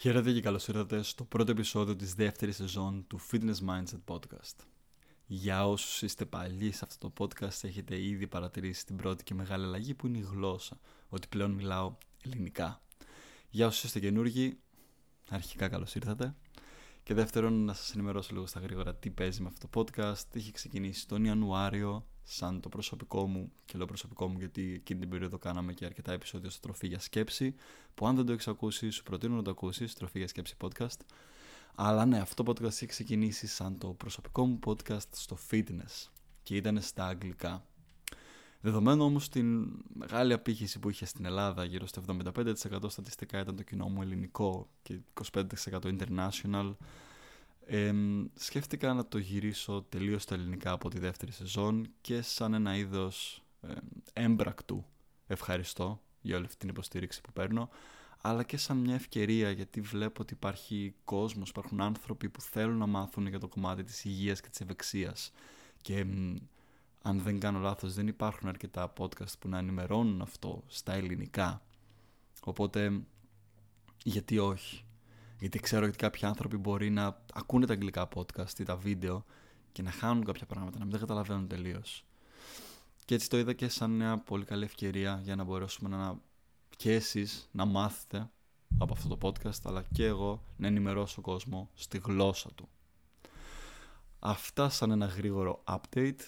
Χαίρετε και καλώς ήρθατε στο πρώτο επεισόδιο της δεύτερης σεζόν του Fitness Mindset Podcast. Για όσους είστε παλιοί σε αυτό το podcast έχετε ήδη παρατηρήσει την πρώτη και μεγάλη αλλαγή που είναι η γλώσσα, ότι πλέον μιλάω ελληνικά. Για όσους είστε καινούργοι, αρχικά καλώς ήρθατε. Και δεύτερον, να σας ενημερώσω λίγο στα γρήγορα τι παίζει με αυτό το podcast. Είχε ξεκινήσει τον Ιανουάριο σαν το προσωπικό μου και λέω προσωπικό μου γιατί εκείνη την περίοδο κάναμε και αρκετά επεισόδια στο Τροφή για Σκέψη που αν δεν το έχεις ακούσει σου προτείνω να το ακούσεις Τροφή για Σκέψη podcast αλλά ναι αυτό το podcast έχει ξεκινήσει σαν το προσωπικό μου podcast στο fitness και ήταν στα αγγλικά. Δεδομένου όμως την μεγάλη απήχηση που είχε στην Ελλάδα, γύρω στο 75% στατιστικά ήταν το κοινό μου ελληνικό και 25% international, ε, σκέφτηκα να το γυρίσω τελείως στα ελληνικά από τη δεύτερη σεζόν και σαν ένα είδος ε, έμπρακτου ευχαριστώ για όλη αυτή την υποστήριξη που παίρνω αλλά και σαν μια ευκαιρία γιατί βλέπω ότι υπάρχει κόσμος, υπάρχουν άνθρωποι που θέλουν να μάθουν για το κομμάτι της υγείας και της ευεξίας. Και αν δεν κάνω λάθος δεν υπάρχουν αρκετά podcast που να ενημερώνουν αυτό στα ελληνικά. Οπότε γιατί όχι; Γιατί ξέρω ότι κάποιοι άνθρωποι μπορεί να ακούνε τα αγγλικά podcast ή τα βίντεο και να χάνουν κάποια πράγματα, να μην τα καταλαβαίνουν τελείως. Και έτσι το είδα και σαν μια πολύ καλή ευκαιρία για να μπορέσουμε να και εσείς να μάθετε από αυτό το podcast αλλά και εγώ να ενημερώσω κόσμο στη γλώσσα του. Αυτά σαν ένα γρήγορο update.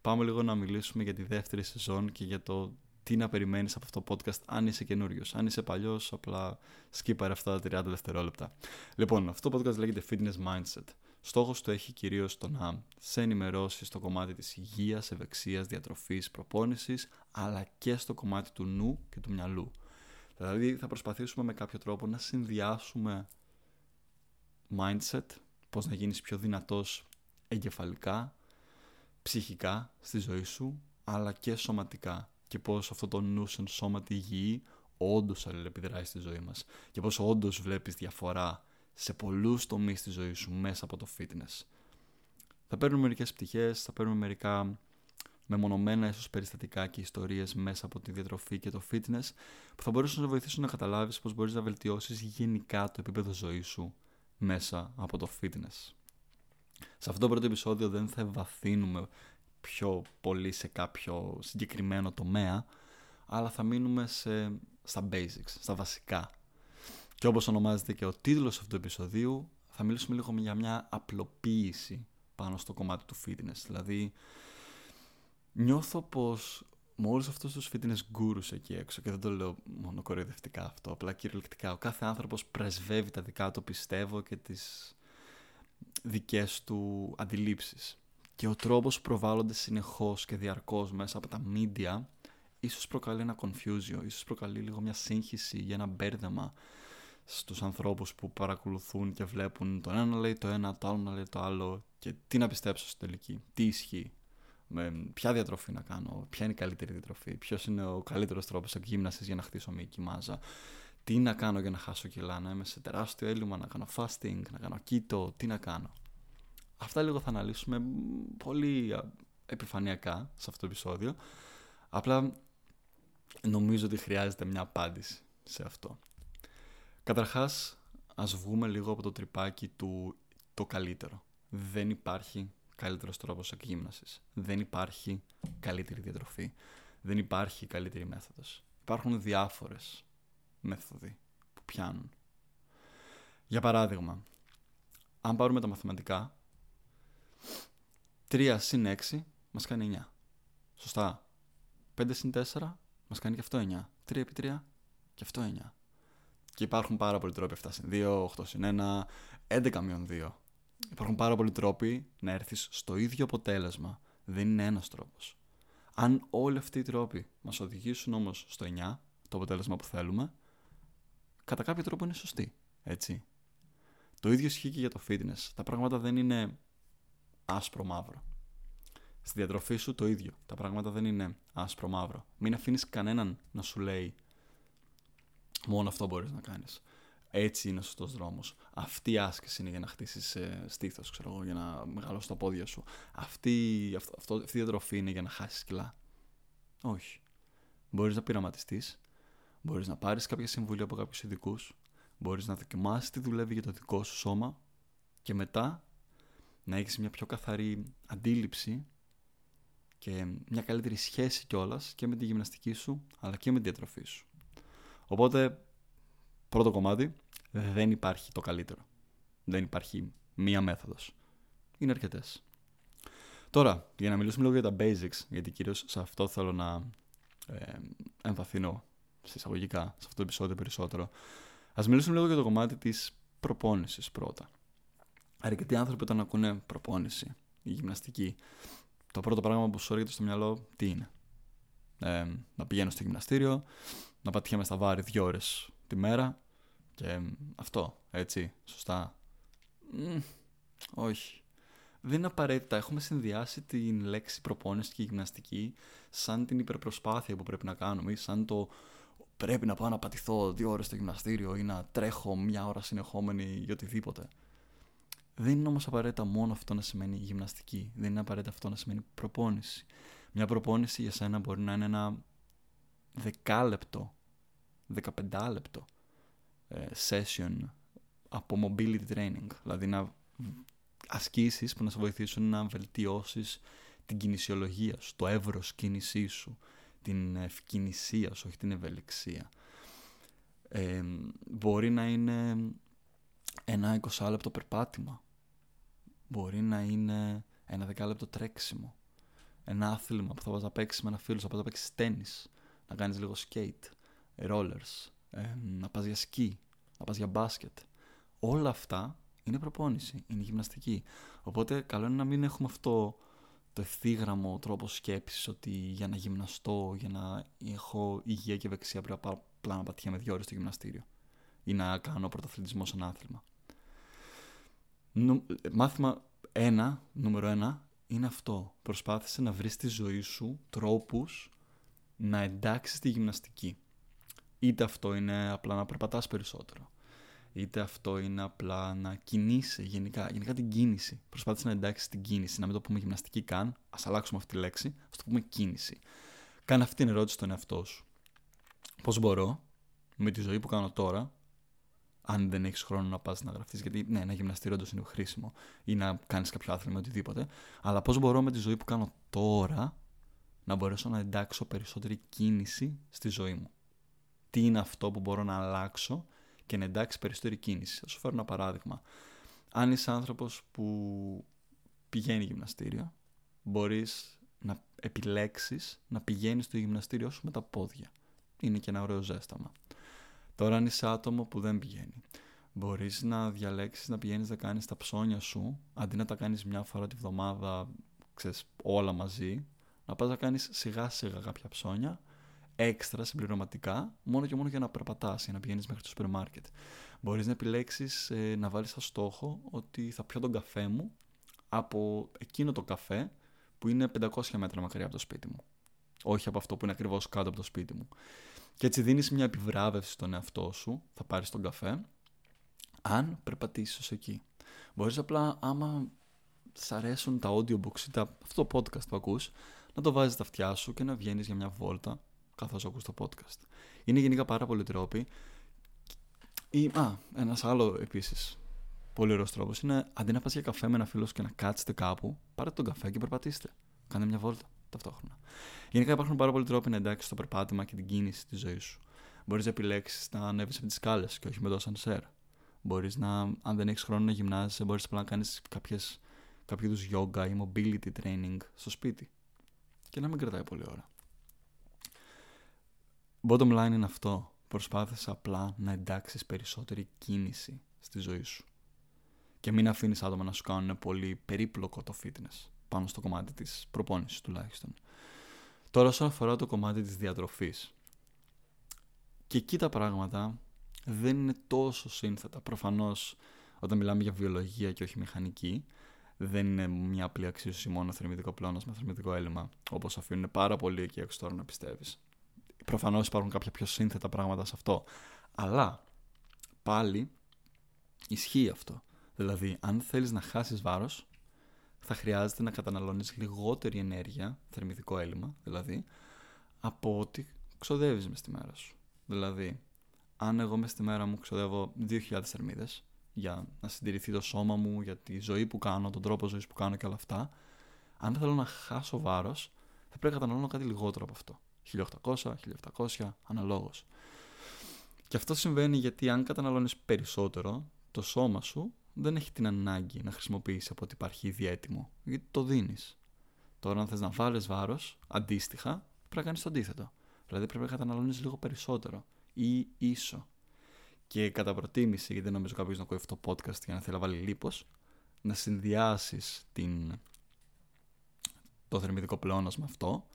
Πάμε λίγο να μιλήσουμε για τη δεύτερη σεζόν και για το τι να περιμένεις από αυτό το podcast αν είσαι καινούριος. Αν είσαι παλιός, απλά σκύπαρε αυτά τα 30 δευτερόλεπτα. Λοιπόν, αυτό το podcast λέγεται Fitness Mindset. Στόχος του έχει κυρίως το να σε ενημερώσεις στο κομμάτι της υγείας, ευεξίας, διατροφής, προπόνησης, αλλά και στο κομμάτι του νου και του μυαλού. Δηλαδή θα προσπαθήσουμε με κάποιο τρόπο να συνδυάσουμε mindset, πώς να γίνεις πιο δυνατός εγκεφαλικά, ψυχικά στη ζωή σου, αλλά και σωματικά και πώς αυτό το νους σαν σώμα τη υγιή όντως αλληλεπιδράει στη ζωή μας και πώς όντως βλέπεις διαφορά σε πολλούς τομείς της ζωής σου μέσα από το fitness. Θα παίρνουμε μερικές πτυχές, θα παίρνουμε μερικά μεμονωμένα ίσως περιστατικά και ιστορίες μέσα από τη διατροφή και το fitness που θα μπορούσαν να σε βοηθήσουν να καταλάβεις πώς μπορείς να βελτιώσεις γενικά το επίπεδο ζωής σου μέσα από το fitness. Σε αυτό το πρώτο επεισόδιο δεν θα βαθύνουμε πιο πολύ σε κάποιο συγκεκριμένο τομέα, αλλά θα μείνουμε σε, στα basics, στα βασικά. Και όπως ονομάζεται και ο τίτλος αυτού του επεισοδίου, θα μιλήσουμε λίγο για μια απλοποίηση πάνω στο κομμάτι του fitness. Δηλαδή, νιώθω πως με όλους αυτούς τους fitness gurus εκεί έξω, και δεν το λέω μόνο κοροϊδευτικά αυτό, απλά κυριολεκτικά, ο κάθε άνθρωπος πρεσβεύει τα δικά του πιστεύω και τις δικές του αντιλήψεις και ο τρόπος που προβάλλονται συνεχώς και διαρκώς μέσα από τα media ίσως προκαλεί ένα confusion, ίσως προκαλεί λίγο μια σύγχυση για ένα μπέρδεμα στους ανθρώπους που παρακολουθούν και βλέπουν τον ένα να λέει το ένα, το άλλο να λέει το άλλο και τι να πιστέψω στην τελική, τι ισχύει, με ποια διατροφή να κάνω, ποια είναι η καλύτερη διατροφή, ποιος είναι ο καλύτερος τρόπος εκγύμνασης για να χτίσω μυϊκή μάζα, τι να κάνω για να χάσω κιλά, να είμαι σε τεράστιο έλλειμμα, να κάνω fasting, να κάνω keto, τι να κάνω. Αυτά λίγο θα αναλύσουμε πολύ επιφανειακά σε αυτό το επεισόδιο. Απλά νομίζω ότι χρειάζεται μια απάντηση σε αυτό. Καταρχάς, ας βγούμε λίγο από το τρυπάκι του το καλύτερο. Δεν υπάρχει καλύτερος τρόπος εκγύμνασης. Δεν υπάρχει καλύτερη διατροφή. Δεν υπάρχει καλύτερη μέθοδος. Υπάρχουν διάφορες μέθοδοι που πιάνουν. Για παράδειγμα, αν πάρουμε τα μαθηματικά, 3 συν 6 μας κάνει 9. Σωστά. 5 συν 4 μας κάνει και αυτό 9. 3 επί 3 και αυτό 9. Και υπάρχουν πάρα πολλοί τρόποι 7 συν 2, 8 συν 1, 11 μείον 2. Υπάρχουν πάρα πολλοί τρόποι να έρθεις στο ίδιο αποτέλεσμα. Δεν είναι ένας τρόπος. Αν όλοι αυτοί οι τρόποι μας οδηγήσουν όμως στο 9, το αποτέλεσμα που θέλουμε, κατά κάποιο τρόπο είναι σωστή. Έτσι. Το ίδιο ισχύει και για το fitness. Τα πράγματα δεν είναι άσπρο-μαύρο. Στη διατροφή σου το ίδιο. Τα πράγματα δεν είναι άσπρο-μαύρο. Μην αφήνεις κανέναν να σου λέει μόνο αυτό μπορείς να κάνεις. Έτσι είναι ο σωστός δρόμος. Αυτή η άσκηση είναι για να χτίσεις ε, στήθος, ξέρω εγώ, για να μεγαλώσεις τα πόδια σου. Αυτή, αυτό, αυτή η διατροφή είναι για να χάσεις κιλά. Όχι. Μπορείς να πειραματιστείς, μπορείς να πάρεις κάποια συμβουλή από κάποιους ειδικούς, μπορείς να δοκιμάσεις τι δουλεύει για το δικό σου σώμα και μετά να έχεις μια πιο καθαρή αντίληψη και μια καλύτερη σχέση κιόλας και με τη γυμναστική σου αλλά και με τη διατροφή σου. Οπότε, πρώτο κομμάτι, δεν υπάρχει το καλύτερο. Δεν υπάρχει μία μέθοδος. Είναι αρκετές. Τώρα, για να μιλήσουμε λίγο για τα basics, γιατί κυρίως σε αυτό θέλω να ε, εμβαθύνω εισαγωγικά σε αυτό το επεισόδιο περισσότερο. Ας μιλήσουμε λίγο για το κομμάτι της προπόνησης πρώτα. Αρκετοί άνθρωποι όταν ακούνε προπόνηση ή γυμναστική, το πρώτο πράγμα που σου έρχεται στο μυαλό τι είναι; Ε, να πηγαίνω στο γυμναστήριο, να πατιέμαι στα βάρη δύο ώρες τη μέρα και αυτό, έτσι, σωστά. όχι. Δεν είναι απαραίτητα. Έχουμε συνδυάσει την λέξη προπόνηση και γυμναστική σαν την υπερπροσπάθεια που πρέπει να κάνουμε ή σαν το πρέπει να πάω να πατηθώ δύο ώρες στο γυμναστήριο ή να τρέχω μια ώρα συνεχόμενη ή οτιδήποτε. Δεν είναι όμως απαραίτητα μόνο αυτό να σημαίνει γυμναστική. Δεν είναι απαραίτητα αυτό να σημαίνει προπόνηση. Μια προπόνηση για σένα μπορεί να είναι ένα δεκάλεπτο, δεκαπεντάλεπτο ε, session από mobility training. Δηλαδή να ασκήσεις που να σε βοηθήσουν να βελτιώσεις την κινησιολογία σου, το εύρος κίνησή σου, την ευκαινησία σου, όχι την ευελιξία. Ε, μπορεί να είναι ένα 20 λεπτό περπάτημα. Μπορεί να είναι ένα δεκάλεπτο τρέξιμο. Ένα άθλημα που θα πας να παίξεις με ένα φίλο, θα πας να παίξεις τέννις, να κάνεις λίγο skate, rollers, ε, να πας για σκι, να πας για μπάσκετ. Όλα αυτά είναι προπόνηση, είναι γυμναστική. Οπότε καλό είναι να μην έχουμε αυτό το ευθύγραμμο τρόπο σκέψης ότι για να γυμναστώ, για να έχω υγεία και ευεξία πρέπει απλά να πατιέμαι δύο ώρες στο γυμναστήριο ή να κάνω πρωταθλητισμό σε ένα άθλημα. Μάθημα ένα, νούμερο ένα, είναι αυτό. Προσπάθησε να βρεις στη ζωή σου τρόπους να εντάξεις τη γυμναστική. Είτε αυτό είναι απλά να περπατάς περισσότερο. Είτε αυτό είναι απλά να κινείσαι γενικά, γενικά την κίνηση. Προσπάθησε να εντάξεις την κίνηση, να μην το πούμε γυμναστική καν, ας αλλάξουμε αυτή τη λέξη, ας το πούμε κίνηση. Κάνε αυτή την ερώτηση στον εαυτό σου. Πώς μπορώ με τη ζωή που κάνω τώρα αν δεν έχεις χρόνο να πας να γραφτείς. Γιατί ναι, ένα γυμναστήριο όντως είναι χρήσιμο ή να κάνεις κάποιο άθλημα οτιδήποτε. Αλλά πώς μπορώ με τη ζωή που κάνω τώρα να μπορέσω να εντάξω περισσότερη κίνηση στη ζωή μου. Τι είναι αυτό που μπορώ να αλλάξω και να εντάξει περισσότερη κίνηση. Θα σου φέρω ένα παράδειγμα. Αν είσαι άνθρωπος που πηγαίνει γυμναστήριο, μπορείς να επιλέξεις να πηγαίνεις στο γυμναστήριό σου με τα πόδια. Είναι και ένα ωραίο ζέσταμα. Τώρα αν είσαι άτομο που δεν πηγαίνει. Μπορείς να διαλέξεις να πηγαίνεις να κάνεις τα ψώνια σου, αντί να τα κάνεις μια φορά τη βδομάδα, ξέρεις, όλα μαζί, να πας να κάνεις σιγά σιγά κάποια ψώνια, έξτρα συμπληρωματικά, μόνο και μόνο για να περπατάς, για να πηγαίνεις μέχρι το σούπερ μάρκετ. Μπορείς να επιλέξεις ε, να βάλεις σαν στόχο ότι θα πιω τον καφέ μου από εκείνο το καφέ που είναι 500 μέτρα μακριά από το σπίτι μου. Όχι από αυτό που είναι ακριβώς κάτω από το σπίτι μου. Και έτσι δίνεις μια επιβράβευση στον εαυτό σου, θα πάρεις τον καφέ, αν περπατήσεις εκεί. Μπορείς απλά άμα σ' αρέσουν τα audiobooks ή τα, αυτό το podcast που ακούς, να το βάζεις στα αυτιά σου και να βγαίνεις για μια βόλτα καθώς ακούς το podcast. Είναι γενικά πάρα πολλοί τρόποι. Ή, α, ένας άλλο επίσης πολύ ωραίος τρόπος είναι αντί να πας για καφέ με ένα φίλο σου και να κάτσετε κάπου, πάρετε τον καφέ και περπατήστε. Κάνε μια βόλτα ταυτόχρονα. Γενικά υπάρχουν πάρα πολλοί τρόποι να εντάξεις το περπάτημα και την κίνηση τη ζωή σου. Μπορείς να επιλέξεις να ανέβεις από τις σκάλες και όχι με το σανσέρ. Μπορείς να, αν δεν έχεις χρόνο να γυμνάζεσαι, μπορείς απλά να κάνεις κάποιο είδους yoga ή mobility training στο σπίτι. Και να μην κρατάει πολλή ώρα. Bottom line είναι αυτό. Προσπάθησε απλά να εντάξεις περισσότερη κίνηση στη ζωή σου. Και μην αφήνεις άτομα να σου κάνουν πολύ περίπλοκο το fitness πάνω στο κομμάτι της προπόνησης τουλάχιστον. Τώρα όσον αφορά το κομμάτι της διατροφής. Και εκεί τα πράγματα δεν είναι τόσο σύνθετα. Προφανώς όταν μιλάμε για βιολογία και όχι μηχανική, δεν είναι μια απλή αξίωση μόνο θερμιδικό πλώνας θερμιδικό έλλειμμα, όπως αφήνουν πάρα πολύ εκεί έξω τώρα να πιστεύεις. Προφανώς υπάρχουν κάποια πιο σύνθετα πράγματα σε αυτό. Αλλά πάλι ισχύει αυτό. Δηλαδή, αν θέλεις να χάσεις βάρος, θα χρειάζεται να καταναλώνεις λιγότερη ενέργεια, θερμιδικό έλλειμμα δηλαδή, από ό,τι ξοδεύεις μες τη μέρα σου. Δηλαδή, αν εγώ μέσα στη μέρα μου ξοδεύω 2.000 θερμίδες για να συντηρηθεί το σώμα μου, για τη ζωή που κάνω, τον τρόπο ζωής που κάνω και όλα αυτά, αν δεν θέλω να χάσω βάρος, θα πρέπει να καταναλώνω κάτι λιγότερο από αυτό. 1800, 1700, αναλόγως. Και αυτό συμβαίνει γιατί αν καταναλώνεις περισσότερο, το σώμα σου δεν έχει την ανάγκη να χρησιμοποιήσει από ό,τι υπάρχει ήδη έτοιμο. Γιατί το δίνεις. Τώρα αν θες να βάλεις βάρος, αντίστοιχα, πρέπει να κάνεις το αντίθετο. Δηλαδή πρέπει να καταναλώνεις λίγο περισσότερο ή ίσο. Και κατά προτίμηση, γιατί δεν νομίζω κάποιος να ακούει αυτό το podcast για να θέλει να βάλει λίπος, να συνδυάσεις το θερμιδικό πλεόνασμα αυτό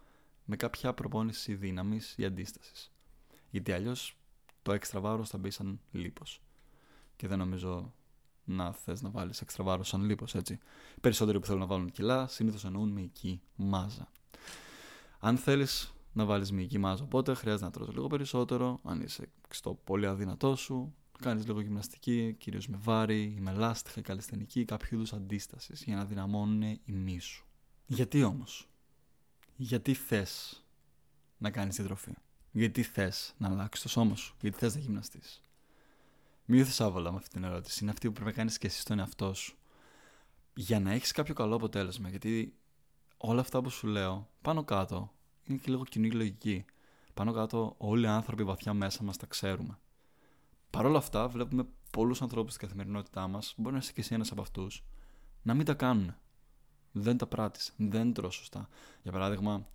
με κάποια προπόνηση δύναμης ή αντίστασης. Γιατί αλλιώς το έξτρα βάρος θα μπει σαν λίπος. Και δεν νομίζω να θες να βάλεις έξτρα βάρος σαν λίπος, έτσι. Οι περισσότεροι που θέλουν να βάλουν κιλά συνήθως εννοούν μυϊκή μάζα. Αν θέλεις να βάλεις μυϊκή μάζα, οπότε χρειάζεται να τρως λίγο περισσότερο. Αν είσαι στο πολύ αδύνατό σου, κάνεις λίγο γυμναστική, κυρίως με βάρη ή με λάστιχα, καλλιστενική, κάποιο είδους αντίστασης για να δυναμώνουν οι μυς σου. Γιατί όμως, γιατί θες να κάνεις διατροφή. Γιατί θες να αλλάξεις το σώμα σου, γιατί θες να γυμναστείς; Μην άβολα με αυτή την ερώτηση. Είναι αυτή που πρέπει να κάνεις και εσύ στον εαυτό σου. Για να έχεις κάποιο καλό αποτέλεσμα. Γιατί όλα αυτά που σου λέω, πάνω κάτω, είναι και λίγο κοινή λογική. Πάνω κάτω, όλοι οι άνθρωποι βαθιά μέσα μας τα ξέρουμε. Παρ' όλα αυτά, βλέπουμε πολλούς ανθρώπους στην καθημερινότητά μας, μπορεί να είσαι και εσύ ένας από αυτούς, να μην τα κάνουν. Δεν τα πράττεις, δεν τρώω σωστά. Για παράδειγμα,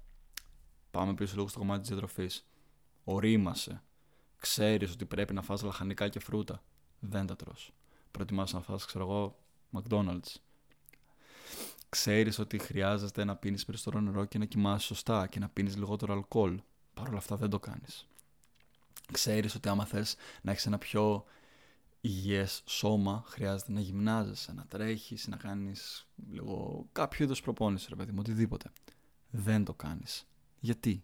πάμε πίσω λίγο στο κομμάτι της διατροφής ορίμασε. Ξέρεις ότι πρέπει να φας λαχανικά και φρούτα. Δεν τα τρως. Προτιμάς να φας, ξέρω εγώ, McDonald's. Ξέρεις ότι χρειάζεται να πίνεις περισσότερο νερό και να κοιμάσαι σωστά και να πίνεις λιγότερο αλκοόλ. Παρ' όλα αυτά δεν το κάνεις. Ξέρεις ότι άμα θες να έχεις ένα πιο υγιές σώμα, χρειάζεται να γυμνάζεσαι, να τρέχεις, να κάνεις λίγο κάποιο είδος προπόνηση, ρε παιδί μου, οτιδήποτε. Δεν το κάνεις. Γιατί;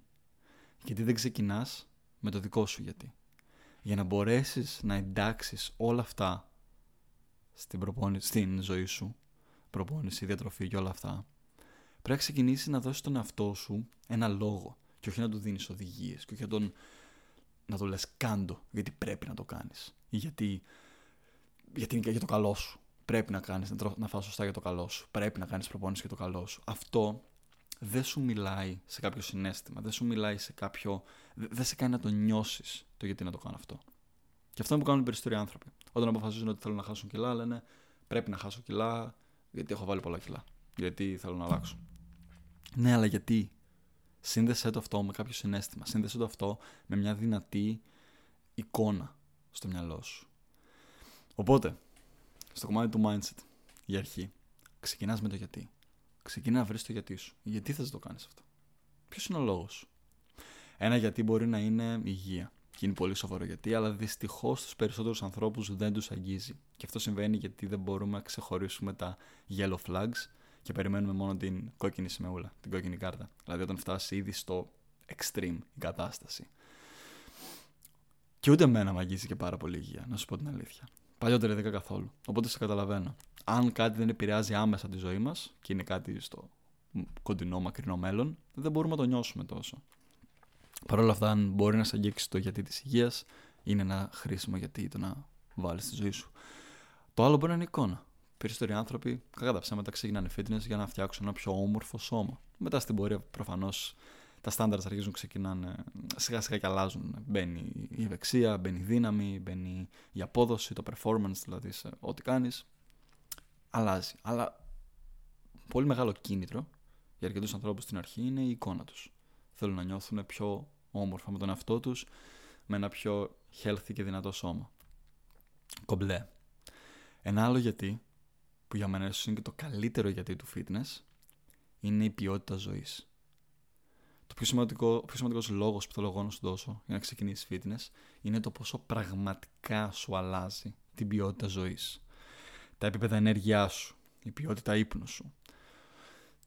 Γιατί δεν ξεκινάς με το δικό σου γιατί. Για να μπορέσεις να εντάξεις όλα αυτά στην, προπόνηση, στην ζωή σου, προπόνηση, διατροφή και όλα αυτά, πρέπει να ξεκινήσεις να δώσεις τον εαυτό σου ένα λόγο και όχι να του δίνεις οδηγίες και όχι να, τον, να του λες κάντο γιατί πρέπει να το κάνεις ή γιατί, γιατί είναι και για το καλό σου. Πρέπει να κάνεις, να, να φας σωστά για το καλό σου. Πρέπει να κάνεις προπόνηση για το καλό σου. Αυτό δεν σου μιλάει σε κάποιο συνέστημα, δεν σου μιλάει σε κάποιο. δεν σε κάνει να το νιώσεις το γιατί να το κάνω αυτό. Και αυτό είναι που κάνουν οι περισσότεροι άνθρωποι. Όταν αποφασίζουν ότι θέλουν να χάσουν κιλά, λένε πρέπει να χάσω κιλά γιατί έχω βάλει πολλά κιλά. Γιατί θέλω να αλλάξω. Ναι, αλλά γιατί; Σύνδεσέ το αυτό με κάποιο συνέστημα. Σύνδεσέ το αυτό με μια δυνατή εικόνα στο μυαλό σου. Οπότε, στο κομμάτι του mindset, για αρχή, ξεκινάς με το γιατί ξεκινά να βρει το γιατί σου. Γιατί θες να το κάνεις αυτό; Ποιος είναι ο λόγος σου; Ένα γιατί μπορεί να είναι υγεία. Και είναι πολύ σοβαρό γιατί, αλλά δυστυχώς τους περισσότερους ανθρώπους δεν τους αγγίζει. Και αυτό συμβαίνει γιατί δεν μπορούμε να ξεχωρίσουμε τα yellow flags και περιμένουμε μόνο την κόκκινη σημαίουλα, την κόκκινη κάρτα. Δηλαδή όταν φτάσει ήδη στο extreme η κατάσταση. Και ούτε εμένα με αγγίζει και πάρα πολύ υγεία, να σου πω την αλήθεια. Παλιότερα δεν καθόλου. Οπότε σε καταλαβαίνω αν κάτι δεν επηρεάζει άμεσα τη ζωή μας και είναι κάτι στο κοντινό, μακρινό μέλλον, δεν μπορούμε να το νιώσουμε τόσο. Παρ' όλα αυτά, αν μπορεί να σε αγγίξει το γιατί της υγείας, είναι ένα χρήσιμο γιατί το να βάλεις στη ζωή σου. Το άλλο μπορεί να είναι εικόνα. Περισσότεροι άνθρωποι, κατά τα ψέματα, ξεκινάνε fitness για να φτιάξουν ένα πιο όμορφο σώμα. Μετά στην πορεία, προφανώς, τα στάνταρς αρχίζουν, ξεκινάνε, σιγά σιγά και αλλάζουν. Μπαίνει η ευεξία, μπαίνει η δύναμη, μπαίνει η απόδοση, το performance, δηλαδή σε ό,τι κάνεις αλλάζει. Αλλά πολύ μεγάλο κίνητρο για αρκετούς ανθρώπους στην αρχή είναι η εικόνα τους. Θέλουν να νιώθουν πιο όμορφα με τον εαυτό τους, με ένα πιο healthy και δυνατό σώμα. Κομπλέ. Ένα άλλο γιατί, που για μένα είναι και το καλύτερο γιατί του fitness, είναι η ποιότητα ζωής. Το πιο σημαντικό, ο πιο σημαντικός λόγος που θέλω εγώ να σου δώσω για να ξεκινήσεις fitness είναι το πόσο πραγματικά σου αλλάζει την ποιότητα ζωής τα επίπεδα ενέργειά σου, η ποιότητα ύπνου σου,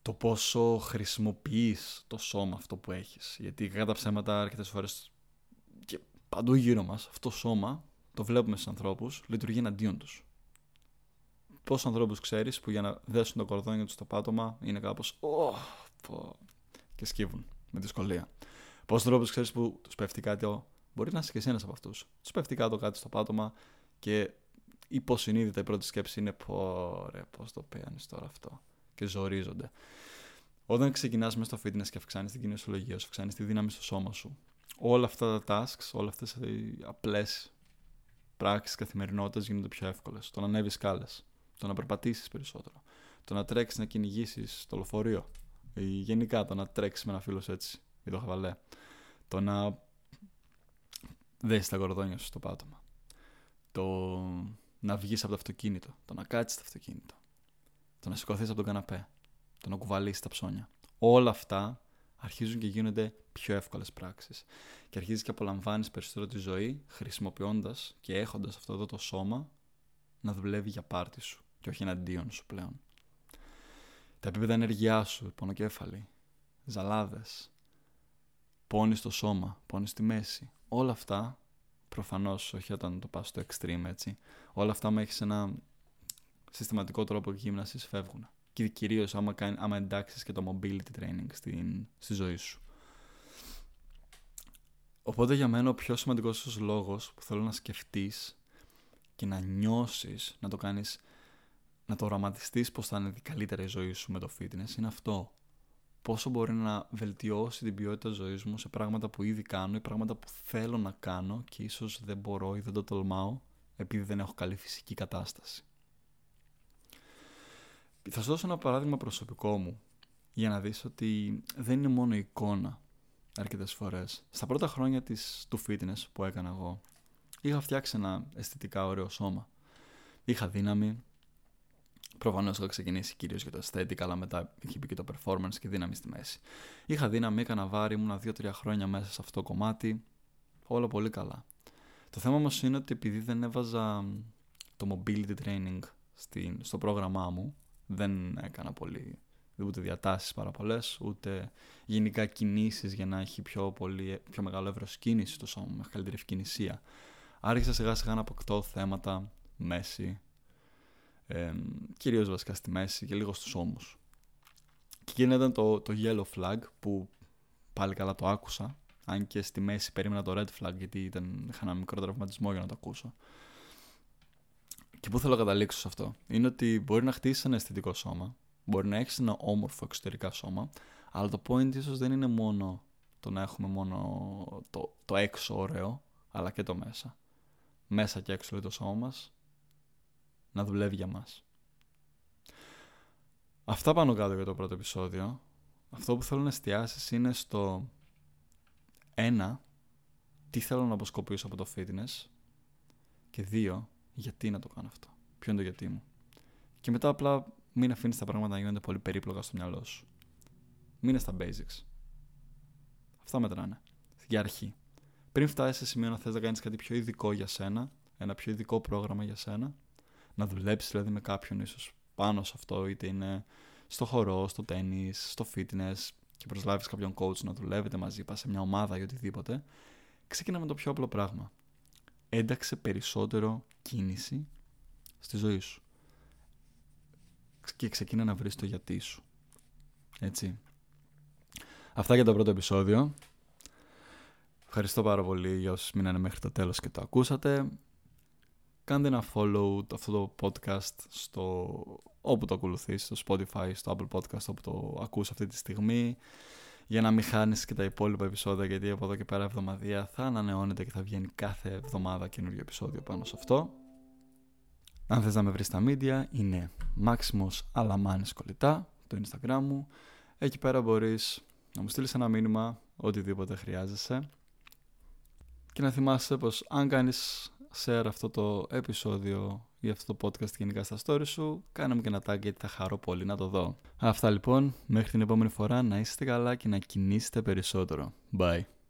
το πόσο χρησιμοποιείς το σώμα αυτό που έχεις. Γιατί κατά ψέματα αρκετές φορές και παντού γύρω μας αυτό το σώμα το βλέπουμε στους ανθρώπους, λειτουργεί εναντίον τους. Πόσους ανθρώπους ξέρεις που για να δέσουν το κορδόνι τους στο πάτωμα είναι κάπως oh, και σκύβουν με δυσκολία. Πόσους ανθρώπους ξέρεις που τους πέφτει κάτι Μπορείς να είσαι και εσύ ένας από αυτούς. Τους πέφτει κάτω κάτι στο πάτωμα και υποσυνείδητα η πρώτη σκέψη είναι πω ρε, πώς το παίρνει τώρα αυτό και ζορίζονται. Όταν ξεκινάς μέσα στο fitness και αυξάνεις την κοινωνιολογία σου, αυξάνεις τη δύναμη στο σώμα σου, όλα αυτά τα tasks, όλα αυτές οι απλές πράξεις καθημερινότητας γίνονται πιο εύκολες. Το να ανέβεις σκάλες, το να περπατήσεις περισσότερο, το να τρέξεις να κυνηγήσεις το λεωφορείο, ή γενικά το να τρέξεις με ένα φίλο έτσι, ή το χαβαλέ, το να δέσεις τα κορδόνια σου στο πάτωμα, το να βγεις από το αυτοκίνητο, το να κάτσεις στο αυτοκίνητο, το να σηκωθείς από τον καναπέ, το να κουβαλήσεις τα ψώνια. Όλα αυτά αρχίζουν και γίνονται πιο εύκολες πράξεις. Και αρχίζεις και απολαμβάνεις περισσότερο τη ζωή χρησιμοποιώντας και έχοντας αυτό εδώ το σώμα να δουλεύει για πάρτι σου και όχι εναντίον σου πλέον. Τα επίπεδα ενεργειά σου, πονοκέφαλοι, ζαλάδες, πόνοι στο σώμα, πόνοι στη μέση, όλα αυτά προφανώς όχι όταν το πας στο extreme έτσι, όλα αυτά με έχεις ένα συστηματικό τρόπο γύμνασης φεύγουν. Και κυρίως άμα, άμα εντάξεις και το mobility training στην, στη ζωή σου. Οπότε για μένα ο πιο σημαντικός λόγος που θέλω να σκεφτείς και να νιώσεις, να το κάνεις, να το οραματιστείς πως θα είναι καλύτερα η ζωή σου με το fitness είναι αυτό. Πόσο μπορεί να βελτιώσει την ποιότητα ζωής μου σε πράγματα που ήδη κάνω ή πράγματα που θέλω να κάνω και ίσως δεν μπορώ ή δεν το τολμάω επειδή δεν έχω καλή φυσική κατάσταση. Θα σου δώσω ένα παράδειγμα προσωπικό μου για να δεις ότι δεν είναι μόνο εικόνα αρκετές φορές. Στα πρώτα χρόνια της, του fitness που έκανα εγώ είχα φτιάξει ένα αισθητικά ωραίο σώμα. Είχα δύναμη, Προφανώς είχα ξεκινήσει κυρίως για το aesthetic, αλλά μετά είχε μπει και το performance και δύναμη στη μέση. Είχα δύναμη, έκανα βάρη, ήμουνα 2-3 χρόνια μέσα σε αυτό το κομμάτι. Όλα πολύ καλά. Το θέμα όμως είναι ότι επειδή δεν έβαζα το mobility training στην, στο πρόγραμμά μου, δεν έκανα πολύ ούτε διατάσεις πάρα πολλέ, ούτε γενικά κινήσεις για να έχει πιο, πολύ, πιο μεγάλο εύρος κίνηση το σώμα, με καλύτερη ευκαινησία. Άρχισα σιγά σιγά να αποκτώ θέματα, μέση, ε, κυρίως βασικά στη μέση και λίγο στους ώμους. Και εκείνο ήταν το, το yellow flag που πάλι καλά το άκουσα, αν και στη μέση περίμενα το red flag γιατί ήταν, είχα ένα μικρό τραυματισμό για να το ακούσω. Και πού θέλω να καταλήξω σε αυτό; Είναι ότι μπορεί να χτίσεις ένα αισθητικό σώμα, μπορεί να έχεις ένα όμορφο εξωτερικά σώμα, αλλά το point ίσως δεν είναι μόνο το να έχουμε μόνο το, το έξω ωραίο, αλλά και το μέσα. Μέσα και έξω λέει το σώμα μας να δουλεύει για μας. Αυτά πάνω κάτω για το πρώτο επεισόδιο. Αυτό που θέλω να εστιάσεις είναι στο ένα, τι θέλω να αποσκοπήσω από το fitness και δύο, γιατί να το κάνω αυτό. Ποιο είναι το γιατί μου. Και μετά απλά μην αφήνεις τα πράγματα να γίνονται πολύ περίπλοκα στο μυαλό σου. Μείνε στα basics. Αυτά μετράνε. Για αρχή. Πριν φτάσεις σε σημείο να θες να κάνεις κάτι πιο ειδικό για σένα, ένα πιο ειδικό πρόγραμμα για σένα, να δουλέψεις δηλαδή με κάποιον ίσως πάνω σε αυτό, είτε είναι στο χορό, στο τέννη, στο fitness και προσλάβεις κάποιον coach να δουλεύετε μαζί, πας σε μια ομάδα ή οτιδήποτε, ξεκινά με το πιο απλό πράγμα. Ένταξε περισσότερο κίνηση στη ζωή σου. Και ξεκίνα να βρεις το γιατί σου. Έτσι. Αυτά για το πρώτο επεισόδιο. Ευχαριστώ πάρα πολύ για όσους μείνανε μέχρι το τέλος και το ακούσατε κάντε ένα follow αυτό το podcast στο όπου το ακολουθείς, στο Spotify, στο Apple Podcast, όπου το ακούς αυτή τη στιγμή, για να μην χάνεις και τα υπόλοιπα επεισόδια, γιατί από εδώ και πέρα εβδομαδία θα ανανεώνεται και θα βγαίνει κάθε εβδομάδα καινούργιο επεισόδιο πάνω σε αυτό. Αν θες να με βρεις στα media, είναι Maximus Alamanis Κολλητά, το Instagram μου. Εκεί πέρα μπορείς να μου στείλεις ένα μήνυμα, οτιδήποτε χρειάζεσαι. Και να θυμάσαι πως αν κάνεις share αυτό το επεισόδιο ή αυτό το podcast γενικά στα story σου, κάνε μου και ένα tag γιατί θα χαρώ πολύ να το δω. Αυτά λοιπόν, μέχρι την επόμενη φορά να είστε καλά και να κινήσετε περισσότερο. Bye.